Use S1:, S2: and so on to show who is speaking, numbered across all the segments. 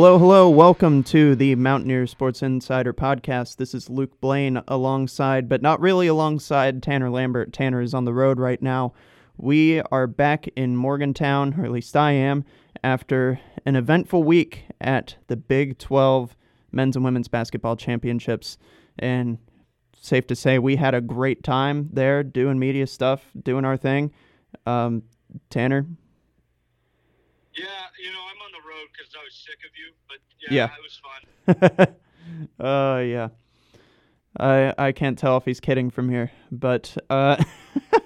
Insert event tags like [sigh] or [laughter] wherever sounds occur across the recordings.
S1: Hello, hello. Welcome to the Mountaineer Sports Insider podcast. This is Luke Blaine alongside, but not really alongside, Tannor Lambert. Tannor is on the road right now. We are back in Morgantown, or at least I am, after an eventful week at the Big 12 men's and women's basketball championships. And safe to say, we had a great time there doing media stuff, doing our thing. Um, Tannor?
S2: Yeah, you know, I'm on the road because I was sick of you, but yeah, yeah. it was fun.
S1: uh, [laughs] yeah. I I can't tell if he's kidding from here, but uh,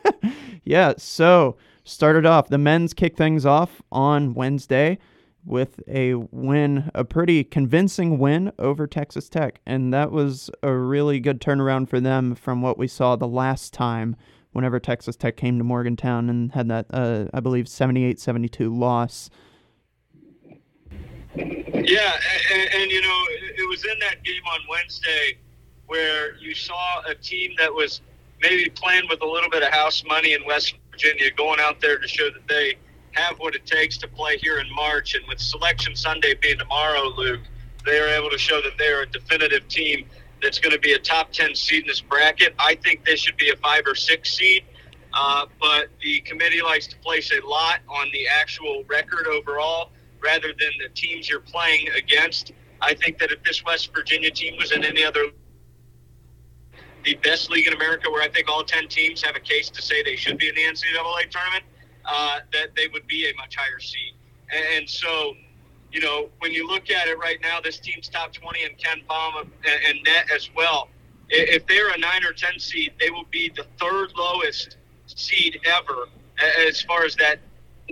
S1: [laughs] yeah. So started off the men's kick things off on Wednesday with a win, a pretty convincing win over Texas Tech. And that was a really good turnaround for them from what we saw the last time whenever Texas Tech came to Morgantown and had that, uh, I believe, 78 72 loss.
S2: Yeah, and, and, you know, it was in that game on Wednesday where you saw a team that was maybe playing with a little bit of house money in West Virginia going out there to show that they have what it takes to play here in March. And with Selection Sunday being tomorrow, Luke, they are able to show that they are a definitive team that's going to be a top 10 seed in this bracket. I think they should be a five or six seed. Uh, but the committee likes to place a lot on the actual record overall rather than the teams you're playing against. I think that if this West Virginia team was in any other the best league in America, where I think all 10 teams have a case to say they should be in the NCAA tournament, uh, that they would be a much higher seed. And so, you know, when you look at it right now, this team's top 20 and KenPom and, and net as well. If they're a 9 or 10 seed, they will be the third lowest seed ever as far as that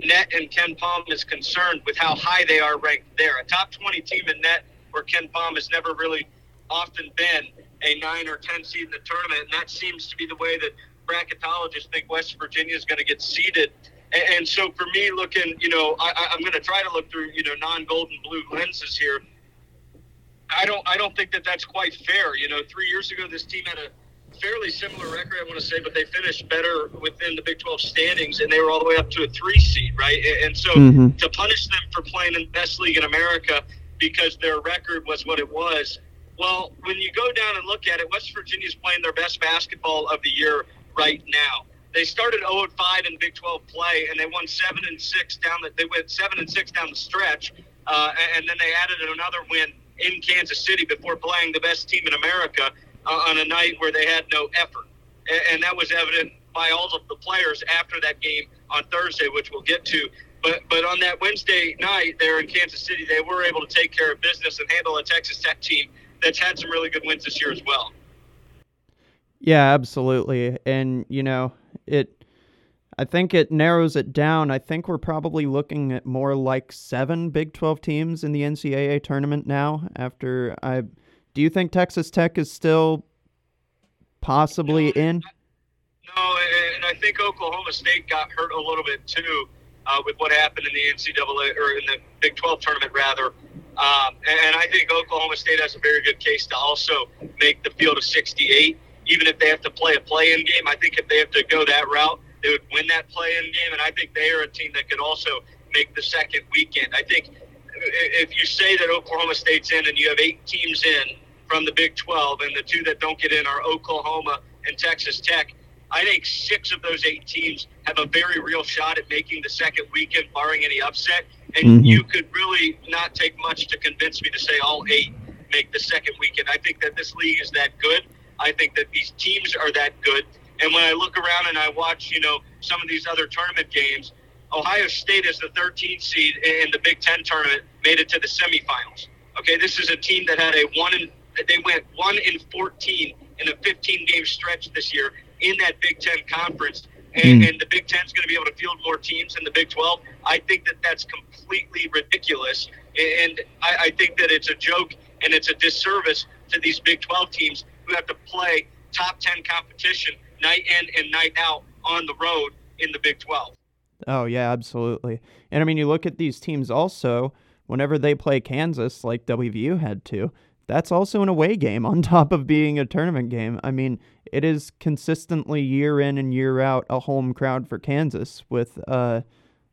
S2: net and KenPom is concerned with how high they are ranked there. A top 20 team in net where KenPom has never really often been a 9 or 10 seed in the tournament. And that seems to be the way that bracketologists think West Virginia is going to get seeded and, and so for me, looking, you know, I, I'm going to try to look through, you know, non-golden blue lenses here. I don't, I don't think that that's quite fair. You know, three years ago, this team had a fairly similar record, I want to say, but they finished better within the Big 12 standings, and they were all the way up to a three seed, right? And so mm-hmm. to punish them for playing in the best league in America because their record was what it was, well, when you go down and look at it, West Virginia's playing their best basketball of the year right now they started 0 and 5 in Big 12 play, and they won seven and six down the. They went seven and six down the stretch, uh, and then they added another win in Kansas City before playing the best team in America uh, on a night where they had no effort, and, and that was evident by all of the players after that game on Thursday, which we'll get to. But but on that Wednesday night there in Kansas City, they were able to take care of business and handle a Texas Tech team that's had some really good wins this year as well.
S1: Yeah, absolutely. And you know, it I think it narrows it down. I think we're probably looking at more like seven Big 12 teams in the NCAA tournament now. After I, do you think Texas Tech is still possibly
S2: no,
S1: in?
S2: No, and I think Oklahoma State got hurt a little bit too uh, with what happened in the NCAA or in the Big 12 tournament rather. Um, and I think Oklahoma State has a very good case to also make the field of 68 even if they have to play a play-in game. I think if they have to go that route, they would win that play-in game, and I think they are a team that could also make the second weekend. I think if you say that Oklahoma State's in and you have eight teams in from the Big 12, and the two that don't get in are Oklahoma and Texas Tech, I think six of those eight teams have a very real shot at making the second weekend, barring any upset. And mm-hmm. you could really not take much to convince me to say all eight make the second weekend. I think that this league is that good. I think that these teams are that good. And when I look around and I watch, you know, some of these other tournament games, Ohio State is the 13th seed in the Big Ten tournament, made it to the semifinals. Okay, this is a team that had a one in they went one in 14 in a 15 game stretch this year in that Big Ten conference. And, mm. and the Big Ten is going to be able to field more teams than the Big 12. I think that that's completely ridiculous. And I, I think that it's a joke and it's a disservice to these Big 12 teams who have to play top 10 competition night in and night out on the road in the Big 12.
S1: Oh, yeah, absolutely. And I mean, you look at these teams also, whenever they play Kansas, like WVU had to, that's also an away game on [laughs] top of being a tournament game. I mean, it is consistently year in and year out a home crowd for Kansas, with uh,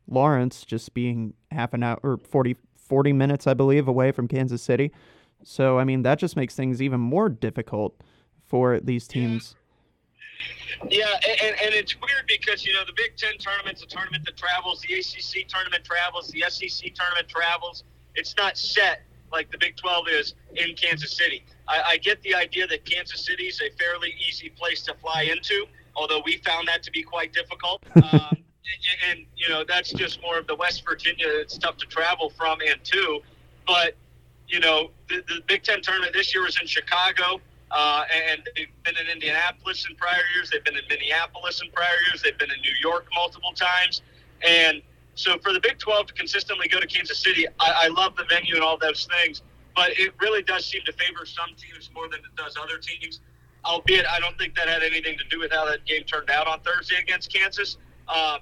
S1: Lawrence just being half an hour or 40, 40 minutes, I believe, away from Kansas City. So, I mean, that just makes things even more difficult for these teams.
S2: Yeah, and, and it's weird because, you know, the Big Ten tournament's a tournament that travels, the ACC tournament travels, the SEC tournament travels. It's not set like the Big 12 is in Kansas City. I, I get the idea that Kansas City is a fairly easy place to fly into, although we found that to be quite difficult. [laughs] Um, and, you know, that's just more of the West Virginia. It's tough to travel from and to. But, you know, the, the Big Ten tournament this year was in Chicago. Uh, and they've been in Indianapolis in prior years. They've been in Minneapolis in prior years. They've been in New York multiple times. And so for the Big 12 to consistently go to Kansas City, I, I love the venue and all those things. But it really does seem to favor some teams more than it does other teams. Albeit, I don't think that had anything to do with how that game turned out on Thursday against Kansas. Uh,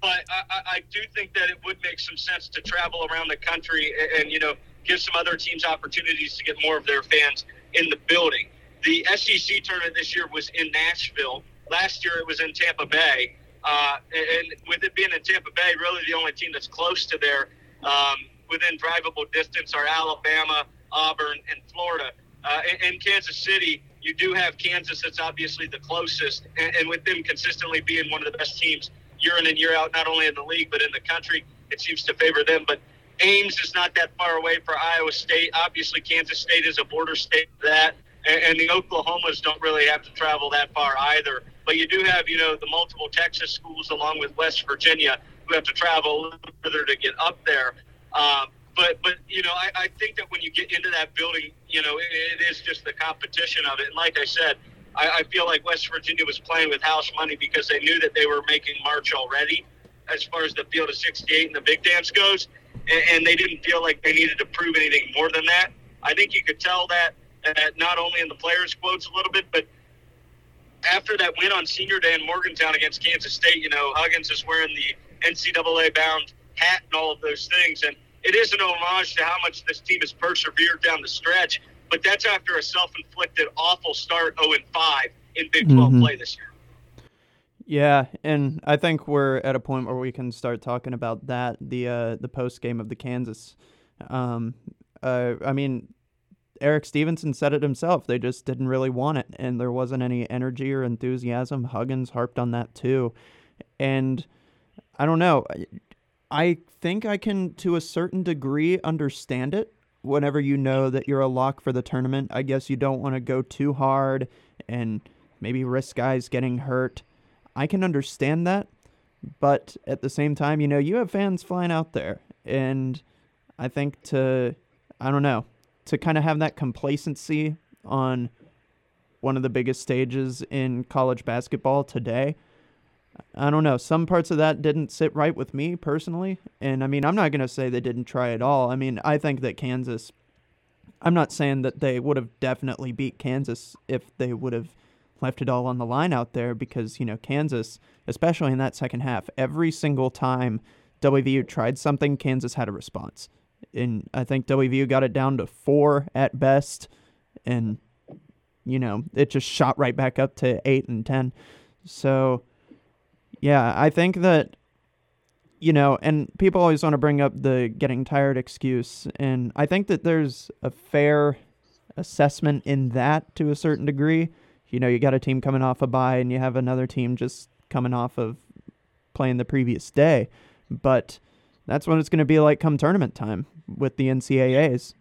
S2: but I, I do think that it would make some sense to travel around the country and, and you know give some other teams opportunities to get more of their fans in the building. The SEC tournament this year was in Nashville. Last year it was in Tampa Bay. Uh, and with it being in Tampa Bay, really the only team that's close to there, um, within drivable distance, are Alabama, Auburn, and Florida. Uh, in, Kansas City, you do have Kansas that's obviously the closest, and, and, with them consistently being one of the best teams year in and year out, not only in the league but in the country, it seems to favor them. But Ames is not that far away for Iowa State. Obviously, Kansas State is a border state that and, and the Oklahomas don't really have to travel that far either. But you do have, you know, the multiple Texas schools along with West Virginia who have to travel a little further to get up there. Um, but but you know, I, I think that when you get into that building, you know, it, it is just the competition of it. And like I said, I, I feel like West Virginia was playing with house money because they knew that they were making March already, as far as the field of 68 and the big dance goes, and, and they didn't feel like they needed to prove anything more than that. I think you could tell that not only in the players' quotes a little bit, but after that win on Senior Day in Morgantown against Kansas State, you know, Huggins is wearing the NCAA bound hat and all of those things. And it is an homage to how much this team has persevered down the stretch. But that's after a self inflicted awful start 0 5 in Big 12 mm-hmm. play this year.
S1: Yeah, and I think we're at a point where we can start talking about that the uh, the post game of the Kansas. Um, uh, I mean, Erik Stevenson said it himself. They just didn't really want it, and there wasn't any energy or enthusiasm. Huggins harped on that too. And I don't know. I think I can, to a certain degree, understand it whenever you know that you're a lock for the tournament. I guess you don't want to go too hard and maybe risk guys getting hurt. I can understand that. But at the same time, you know, you have fans flying out there. And I think to, I don't know, to kind of have that complacency on one of the biggest stages in college basketball today. I don't know. Some parts of that didn't sit right with me personally. And I mean, I'm not going to say they didn't try at all. I mean, I think that Kansas, I'm not saying that they would have definitely beat Kansas if they would have left it all on the line out there because, you know, Kansas, especially in that second half, every single time WVU tried something, Kansas had a response and I think WVU got it down to four at best, and you know it just shot right back up to eight and ten. So, yeah, I think that you know, and people always want to bring up the getting tired excuse, and I think that there's a fair assessment in that to a certain degree. You know, you got a team coming off a bye, and you have another team just coming off of playing the previous day, but that's what it's going to be like come tournament time with the NCAAs.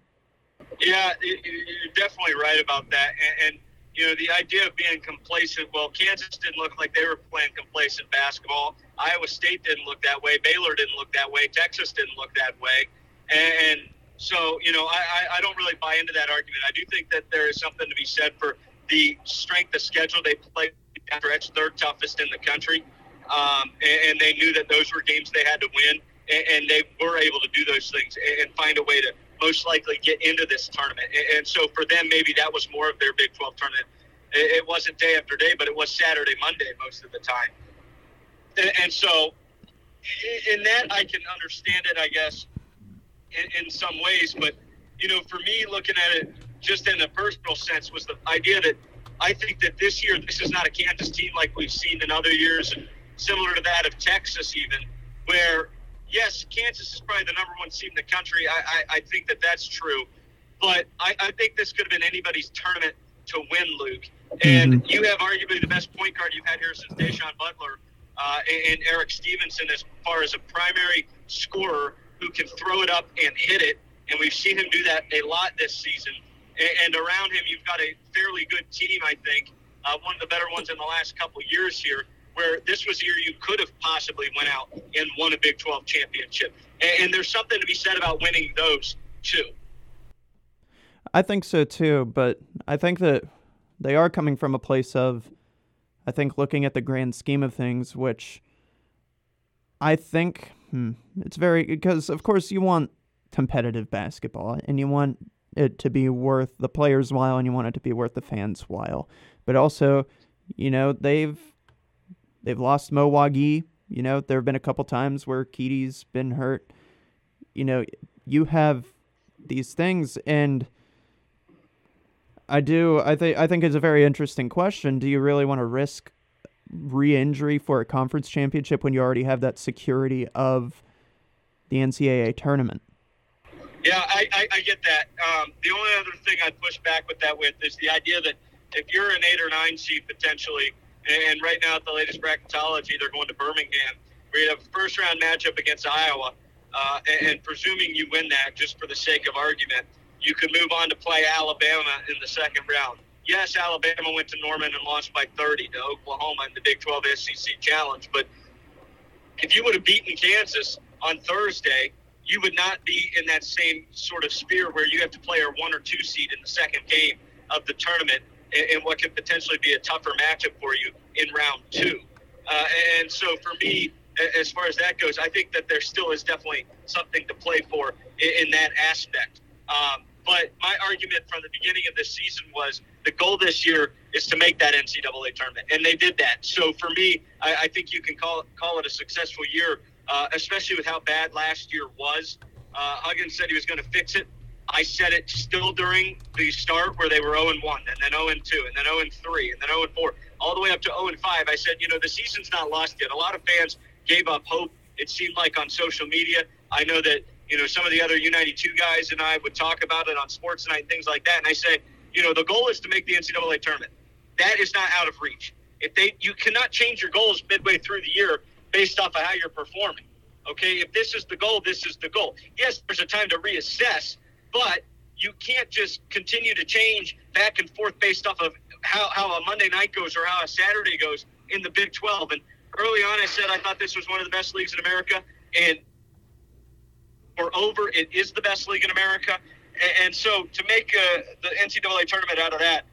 S2: Yeah, you're definitely right about that. And, and, you know, the idea of being complacent, well, Kansas didn't look like they were playing complacent basketball. Iowa State didn't look that way. Baylor didn't look that way. Texas didn't look that way. And so, you know, I, I don't really buy into that argument. I do think that there is something to be said for the strength of schedule they played after it's third toughest in the country. Um, and, and they knew that those were games they had to win and, and they were able to do those things and find a way to most likely get into this tournament. And, and so for them, maybe that was more of their Big 12 tournament. It, it wasn't day after day, but it was Saturday, Monday most of the time. And, and so in that, I can understand it, I guess, in, in some ways. But, you know, for me, looking at it just in a personal sense, was the idea that I think that this year, this is not a Kansas team like we've seen in other years, and similar to that of Texas, even, where yes, Kansas is probably the number one seed in the country. I, I, I think that that's true. But I, I think this could have been anybody's tournament to win, Luke. And mm-hmm. you have arguably the best point guard you've had here since Da'Sean Butler uh, and Erik Stevenson as far as a primary scorer who can throw it up and hit it. And we've seen him do that a lot this season. And, and around him, you've got a fairly good team, I think. Uh, one of the better ones in the last couple years here, where this was year you could have possibly went out and won a Big 12 championship. And, and there's something to be said about winning those, too.
S1: I think so too, but I think that they are coming from a place of, I think, looking at the grand scheme of things, which I think hmm, it's very because of course you want competitive basketball and you want it to be worth the players' while and you want it to be worth the fans' while, but also, you know, they've they've lost Mo Wague. You know, there have been a couple times where Keedy's been hurt. You know, you have these things and I do. I think. I think it's a very interesting question. Do you really want to risk re-injury for a conference championship when you already have that security of the NCAA tournament?
S2: Yeah, I, I, I get that. Um, the only other thing I'd push back with that with is the idea that if you're an eight or nine seed potentially, and right now at the latest bracketology, they're going to Birmingham, We have a first round matchup against Iowa, uh, and, and presuming you win that, just for the sake of argument you could move on to play Alabama in the second round. Yes, Alabama went to Norman and lost by 30 to Oklahoma in the Big 12 SEC Challenge, but if you would have beaten Kansas on Thursday, you would not be in that same sort of sphere where you have to play a one or two seed in the second game of the tournament in what could potentially be a tougher matchup for you in round two. Uh, and so for me, as far as that goes, I think that there still is definitely something to play for in, in that aspect. Um, but my argument from the beginning of this season was the goal this year is to make that NCAA tournament, and they did that. So for me, I, I think you can call call it a successful year, uh, especially with how bad last year was. Uh, Huggins said he was going to fix it. I said it still during the start where they were 0 and 1, and then 0 and 2, and then 0 and 3, and then 0 and 4, all the way up to 0 and 5. I said, you know, the season's not lost yet. A lot of fans gave up hope. It seemed like on social media. I know that you know, some of the other U92 guys and I would talk about it on Sports Night and things like that. And I say, you know, the goal is to make the NCAA tournament. That is not out of reach. If they, you cannot change your goals midway through the year based off of how you're performing. Okay, if this is the goal, this is the goal. Yes, there's a time to reassess, but you can't just continue to change back and forth based off of how, how a Monday night goes or how a Saturday goes in the Big 12. And early on, I said I thought this was one of the best leagues in America, and or over. It is the best league in America, and, so to make uh, the NCAA tournament out of that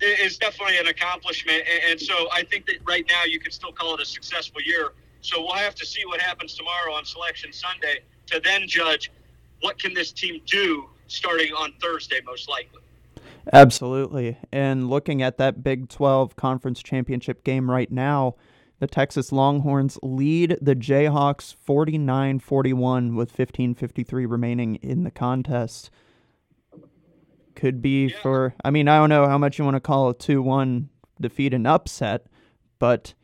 S2: is definitely an accomplishment. And, so I think that right now you can still call it a successful year. So we'll have to see what happens tomorrow on Selection Sunday to then judge what can this team do starting on Thursday, most likely.
S1: Absolutely. And looking at that Big 12 conference championship game right now, the Texas Longhorns lead the Jayhawks 49 41 with 15.53 remaining in the contest. Could be yeah. for, I mean, I don't know how much you want to call a 2 1 defeat an upset, but,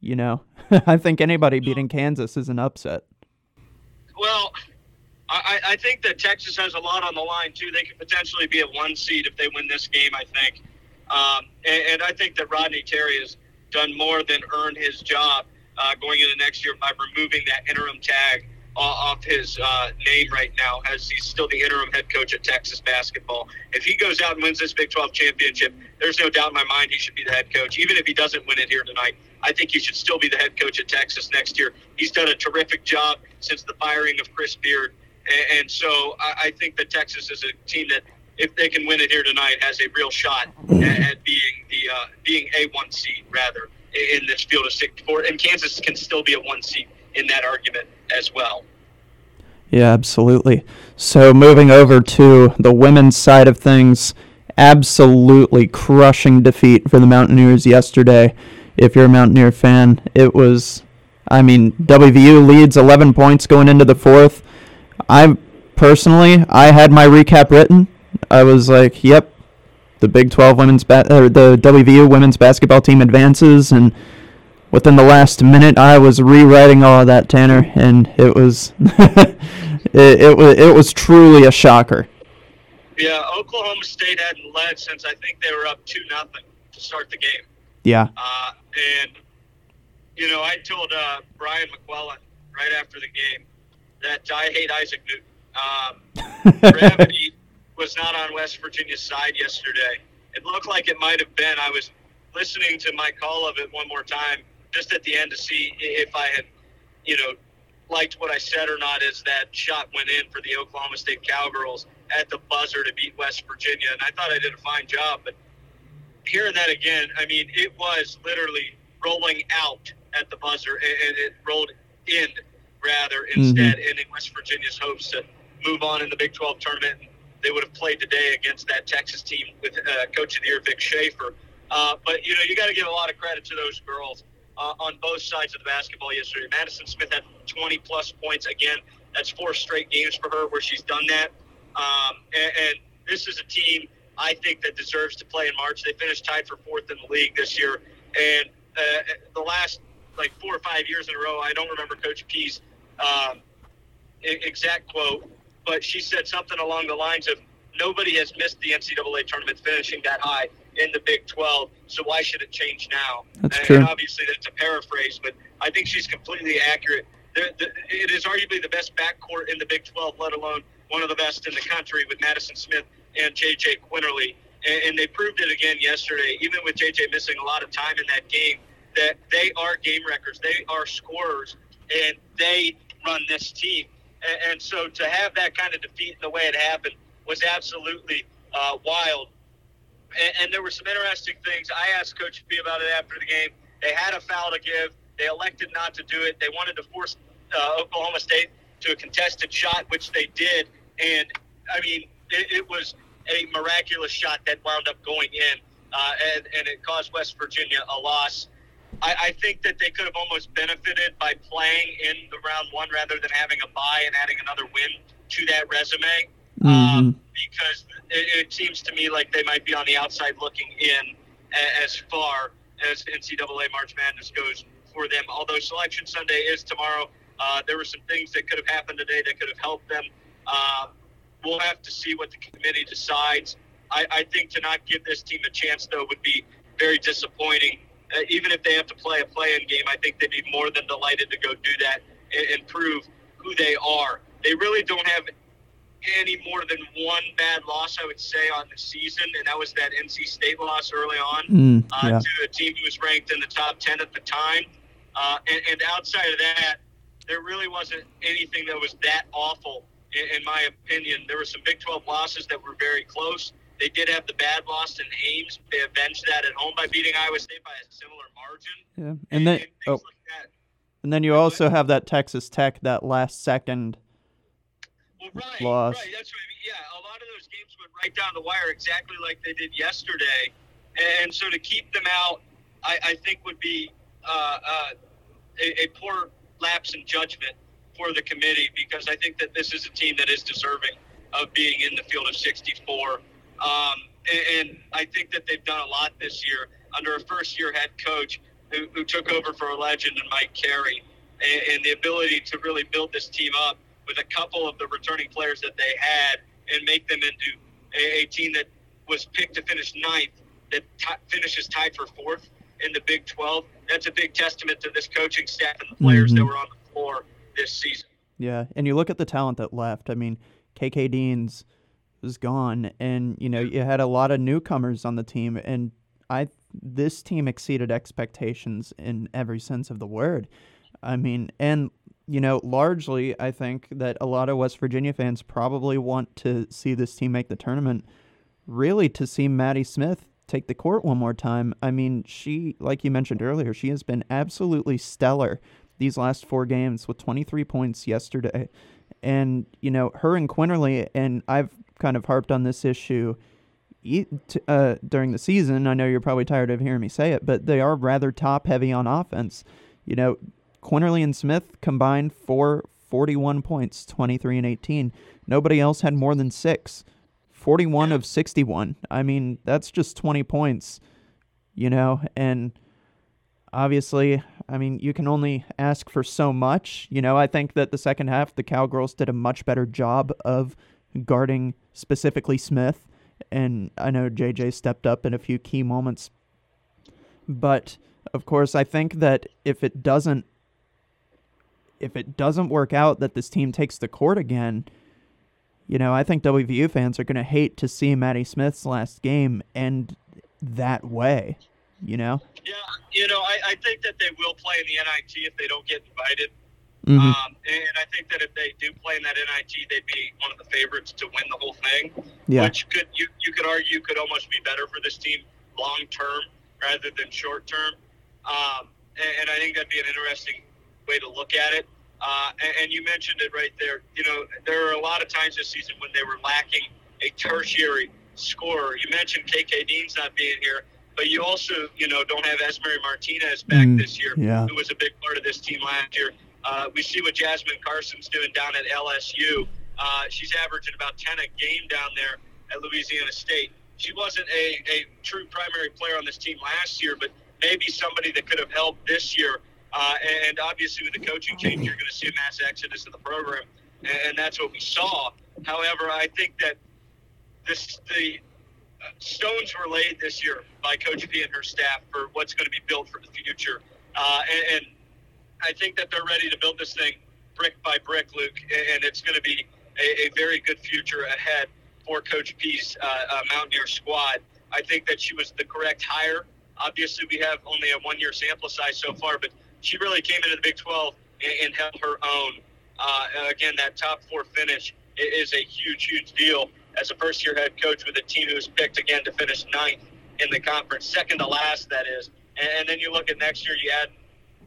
S1: you know, [laughs] I think anybody beating Kansas is an upset.
S2: Well, I, I think that Texas has a lot on the line, too. They could potentially be a one seed if they win this game, I think. Um, and, and I think that Rodney Terry has done more than earn his job uh, going into next year by removing that interim tag off his uh, name right now, as he's still the interim head coach at Texas basketball. If he goes out and wins this Big 12 championship, there's no doubt in my mind he should be the head coach. Even if he doesn't win it here tonight, I think he should still be the head coach at Texas next year. He's done a terrific job since the firing of Chris Beard. And, and so I, I think that Texas is a team that if they can win it here tonight, has a real shot at, at being the uh, being a one seed rather in this field of 64. And Kansas can still be a one seed in that argument as well.
S1: Yeah, absolutely. So moving over to the women's side of things, absolutely crushing defeat for the Mountaineers yesterday. If you're a Mountaineer fan, it was, I mean, WVU leads 11 points going into the fourth. I personally, I had my recap written. I was like, "Yep, the Big 12 women's ba- or the WVU women's basketball team advances," and within the last minute, I was rewriting all of that, Tannor, and it was [laughs] it, it was it was truly a shocker.
S2: Yeah, Oklahoma State hadn't led since I think they were up two nothing to start the game.
S1: Yeah.
S2: Uh, and you know, I told uh, Brian McClellan right after the game that I hate Isaac Newton. Um, [laughs] gravity was not on West Virginia's side yesterday. It looked like it might have been. I was listening to my call of it one more time just at the end to see if I had, you know, liked what I said or not. As that shot went in for the Oklahoma State Cowgirls at the buzzer to beat West Virginia, and I thought I did a fine job. But hearing that again, I mean, it was literally rolling out at the buzzer, and it rolled in rather instead, mm-hmm. ending West Virginia's hopes to move on in the Big 12 tournament. They would have played today against that Texas team with uh, Coach of the Year Vic Schaefer. Uh, but you know, you got to give a lot of credit to those girls uh, on both sides of the basketball yesterday. Madison Smith had 20 plus points again. That's four straight games for her where she's done that. Um, and, and this is a team I think that deserves to play in March. They finished tied for fourth in the league this year, and uh, the last like four or five years in a row, I don't remember Coach P's um, exact quote, but she said something along the lines of, "Nobody has missed the NCAA tournament finishing that high in the Big 12, so why should it change now?"
S1: That's
S2: and,
S1: true.
S2: And obviously, that's a paraphrase, but I think she's completely accurate. The, the, it is arguably the best backcourt in the Big 12, let alone one of the best in the country with Madison Smith and J.J. Quinerly. And, and they proved it again yesterday, even with J.J. missing a lot of time in that game, that they are game records. They are scorers, and they run this team. And, and so to have that kind of defeat in the way it happened was absolutely uh, wild. And, and there were some interesting things. I asked Coach P about it after the game. They had a foul to give. They elected not to do it. They wanted to force uh, Oklahoma State to a contested shot, which they did. And I mean, it, it was a miraculous shot that wound up going in, uh, and, and it caused West Virginia a loss. I, I think that they could have almost benefited by playing in the round one rather than having a bye and adding another win to that resume.
S1: Mm-hmm. Um,
S2: because it, it, seems to me like they might be on the outside looking in as far as NCAA March Madness goes for them. Although Selection Sunday is tomorrow, uh, there were some things that could have happened today that could have helped them. Uh, we'll have to see what the committee decides. I, I, think to not give this team a chance, though, would be very disappointing. Uh, even if they have to play a play-in game, I think they'd be more than delighted to go do that and, and prove who they are. They really don't have any more than one bad loss, I would say, on the season, and that was that NC State loss early on
S1: mm,
S2: uh, to a team who was ranked in the top 10 at the time. Uh, and, and, outside of that, there really wasn't anything that was that awful, in, in, my opinion. There were some Big 12 losses that were very close. They did have the bad loss in Ames. They avenged that at home by beating Iowa State by a similar margin.
S1: Yeah, and, and then oh, like and then you also have that Texas Tech that last second
S2: well, right,
S1: loss.
S2: Right, that's what I mean. Yeah, a lot of those games went right down the wire, exactly like they did yesterday. And so to keep them out, I, I think would be uh, uh, a, a poor lapse in judgment for the committee because I think that this is a team that is deserving of being in the field of 64. Um, and, and, I think that they've done a lot this year under a first year head coach who, who took over for a legend in Mike Carey and, and, the ability to really build this team up with a couple of the returning players that they had and make them into a, a team that was picked to finish ninth that t- finishes tied for fourth in the Big 12. That's a big testament to this coaching staff and the players mm-hmm. that were on the floor this season.
S1: Yeah, and you look at the talent that left. I mean, KK Deans was gone, and you know you had a lot of newcomers on the team, and I this team exceeded expectations in every sense of the word. I mean, and you know, largely, I think that a lot of West Virginia fans probably want to see this team make the tournament, really to see Maddie Smith take the court one more time. I mean, she, like you mentioned earlier, she has been absolutely stellar these last four games with 23 points yesterday. And, you know, her and Quinerly, and I've kind of harped on this issue uh, during the season. I know you're probably tired of hearing me say it, but they are rather top heavy on offense. You know, Quinerly and Smith combined for 41 points, 23 and 18. Nobody else had more than six. 41 of 61. I mean, that's just 20 points, you know, and obviously I mean, you can only ask for so much. You know, I think that the second half, the Cowgirls did a much better job of guarding specifically Smith. And I know JJ stepped up in a few key moments. But of course, I think that if it doesn't if it doesn't work out that this team takes the court again, you know, I think WVU fans are going to hate to see Maddie Smith's last game end that way, you know?
S2: Yeah, you know, I, I think that they will play in the NIT if they don't get invited.
S1: Mhm.
S2: Um, and I think that if they do play in that NIT, they'd be one of the favorites to win the whole thing.
S1: yeah.
S2: Which could you you could argue could almost be better for this team long term rather than short term. Um, and, and I think that'd be an interesting way to look at it. Uh, and, and you mentioned it right there. You know, there are a lot of times this season when they were lacking a tertiary scorer. You mentioned KK Deans not being here, but you also, you know, don't have Esmery Martinez back
S1: Mm,
S2: this year,
S1: yeah.
S2: who was a big part of this team last year. Uh, we see what Jasmine Carson's doing down at LSU. Uh, she's averaging about 10 a game down there at Louisiana State. She wasn't a, a true primary player on this team last year, but maybe somebody that could have helped this year. Uh, and obviously, with the coaching change, you're going to see a mass exodus of the program, and, that's what we saw. However, I think that this the stones were laid this year by Coach P and her staff for what's going to be built for the future, uh, and, and I think that they're ready to build this thing brick by brick, Luke, and it's going to be a, a very good future ahead for Coach P's uh, uh, Mountaineer squad. I think that she was the correct hire. Obviously, we have only a one-year sample size so far, but she really came into the Big 12 and, and held her own. Uh, again, that top four finish is a huge, huge deal as a first-year head coach with a team who was picked again to finish ninth in the conference, second to last, that is. And, and then you look at next year, you add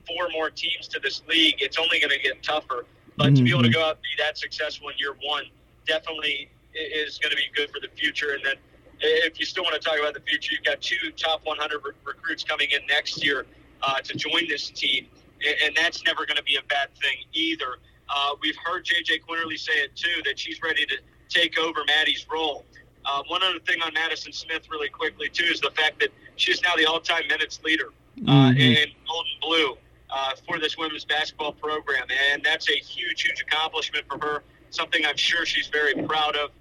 S2: four more teams to this league, it's only going to get tougher. But to be able to
S1: Mhm.
S2: go out and be that successful in year one definitely is going to be good for the future. And then if you still want to talk about the future, you've got two top 100 re- recruits coming in next year uh, to join this team. And, and that's never going to be a bad thing either. Uh, we've heard J.J. Quinerly say it too, that she's ready to take over Maddie's role. Uh, one other thing on Madison Smith, really quickly, too, is the fact that she's now the all time minutes leader uh,
S1: Mhm.
S2: in Golden Blue uh, for this women's basketball program. And that's a huge, huge accomplishment for her, something I'm sure she's very proud of,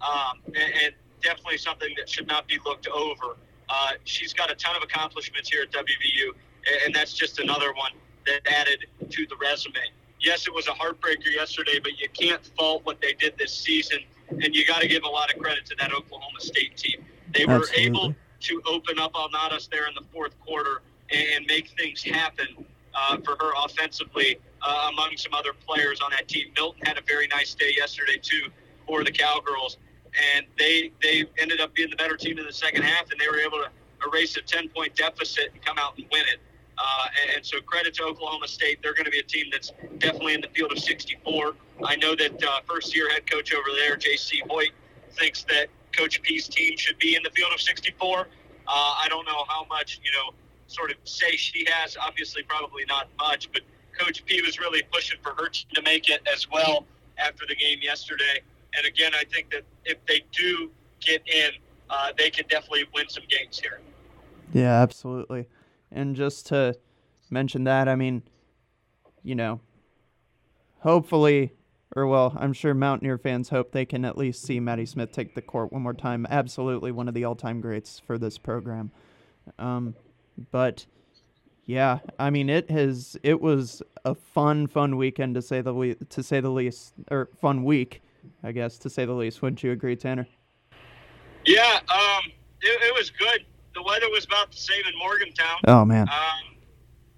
S2: um, and, and definitely something that should not be looked over. Uh, she's got a ton of accomplishments here at WVU, and- and that's just another one that added to the resume. Yes, it was a heartbreaker yesterday, but you can't fault what they did this season, and you got to give a lot of credit to that Oklahoma State team. They were
S1: Absolutely.
S2: able to open up Alnatas there in the fourth quarter and make things happen uh, for her offensively uh, among some other players on that team. Milton had a very nice day yesterday too for the Cowgirls, and they they ended up being the better team in the second half, and they were able to erase a 10 point deficit and come out and win it. Uh, and, and so credit to Oklahoma State. They're going to be a team that's definitely in the field of 64. I know that uh, first year head coach over there, Jacie Hoyt, thinks that Coach P's team should be in the field of 64. Uh, I don't know how much, you know, sort of say she has. Obviously, probably not much, but Coach P was really pushing for her team to make it as well after the game yesterday. And again, I think that if they do get in, uh, they can definitely win some games here.
S1: Yeah, absolutely. And just to mention that, I mean, you know, hopefully, or well, I'm sure Mountaineer fans hope they can at least see Maddie Smith take the court one more time. Absolutely one of the all time greats for this program. Um, but yeah, I mean, it has, it was a fun, fun weekend to say the le- to say the least, or fun week, I guess, to say the least. Wouldn't you agree, Tannor?
S2: Yeah, um, it, it was good. The weather was about the same in Morgantown.
S1: Oh man.
S2: Um,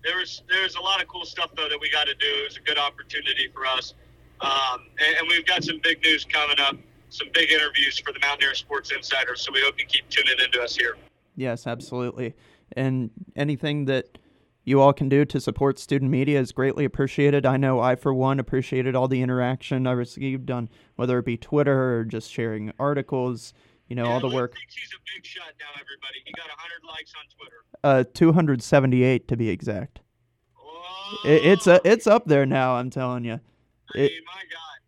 S2: there was there's a lot of cool stuff though that we got to do. It was a good opportunity for us, um, and, and we've got some big news coming up. Some big interviews for the Mountaineer Sports Insider. So we hope you keep tuning into us here.
S1: Yes, absolutely. And anything that you all can do to support student media is greatly appreciated. I know I, for one, appreciated all the interaction I received on whether it be Twitter or just sharing articles, you know, all the work.
S2: he's a big shot now, everybody. He got 100 likes on Twitter.
S1: Uh, 278 to be exact.
S2: Oh,
S1: It, it's a, it's up there now, I'm telling you. It-
S2: mean, my God.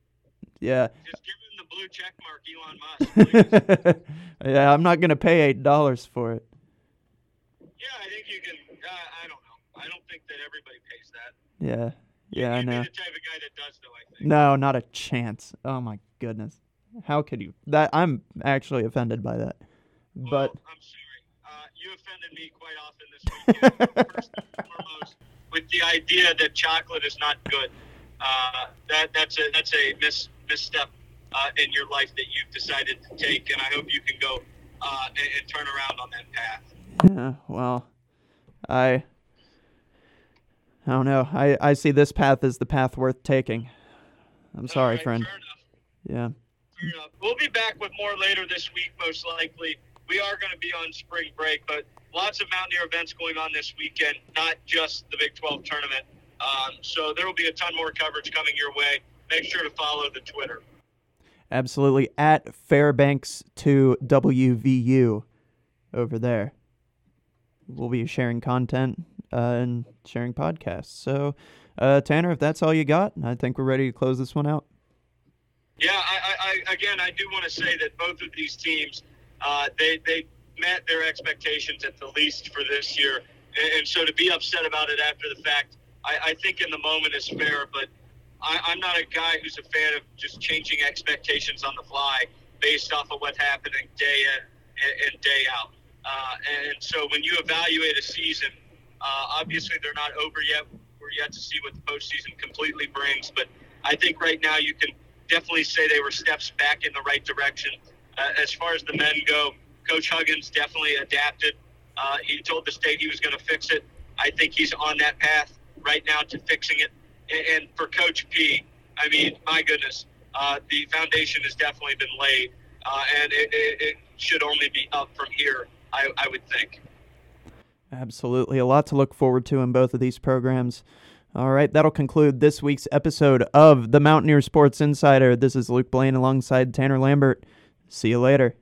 S1: Yeah.
S2: Just give him the blue check mark, Elon Musk. [laughs] please.
S1: yeah, I'm not going to pay $8 for it.
S2: yeah, I think you can. Uh, I don't know. I don't think that everybody pays that.
S1: Yeah. Yeah, I know.
S2: be the type of guy that does, though. I think.
S1: No, not a chance. Oh my goodness. How could you? That I'm actually offended by that.
S2: Well,
S1: But
S2: I'm sorry. Uh, you offended me quite often this weekend. First and [laughs] foremost, with the idea that chocolate is not good. Uh, that that's a that's a mis, misstep uh, in your life that you've decided to take, and I hope you can go uh, and, and turn around on that path.
S1: yeah, well, I I don't know. I I see this path as the path worth taking. I'm sorry,
S2: right,
S1: friend.
S2: Fair.
S1: Yeah.
S2: Fair enough. We'll be back with more later this week, most likely. We are going to be on spring break, but lots of Mountaineer events going on this weekend, not just the Big 12 tournament. Um, so there will be a ton more coverage coming your way. Make sure to follow the Twitter.
S1: Absolutely at Fairbanks to WVU over there. We'll be sharing content uh, and sharing podcasts. So, uh, Tannor, if that's all you got, I think we're ready to close this one out.
S2: Yeah, I, I, again, I do want to say that both of these teams, uh, they they met their expectations at the least for this year, and, and so to be upset about it after the fact, I, I think in the moment is fair. But I, I'm not a guy who's a fan of just changing expectations on the fly based off of what's happening day in and, and day out. Uh, and so when you evaluate a season, uh, obviously they're not over yet. We're yet to see what the postseason completely brings, but I think right now you can definitely say they were steps back in the right direction. Uh, as far as the men go, Coach Huggins definitely adapted. Uh, he told the state he was going to fix it. I think he's on that path right now to fixing it. And, for Coach P, I mean, my goodness, uh, the foundation has definitely been laid, uh, and it, it, it should only be up from here, I, I would think.
S1: Absolutely. A lot to look forward to in both of these programs. All right, that'll conclude this week's episode of the Mountaineer Sports Insider. This is Luke Blaine alongside Tannor Lambert. See you later.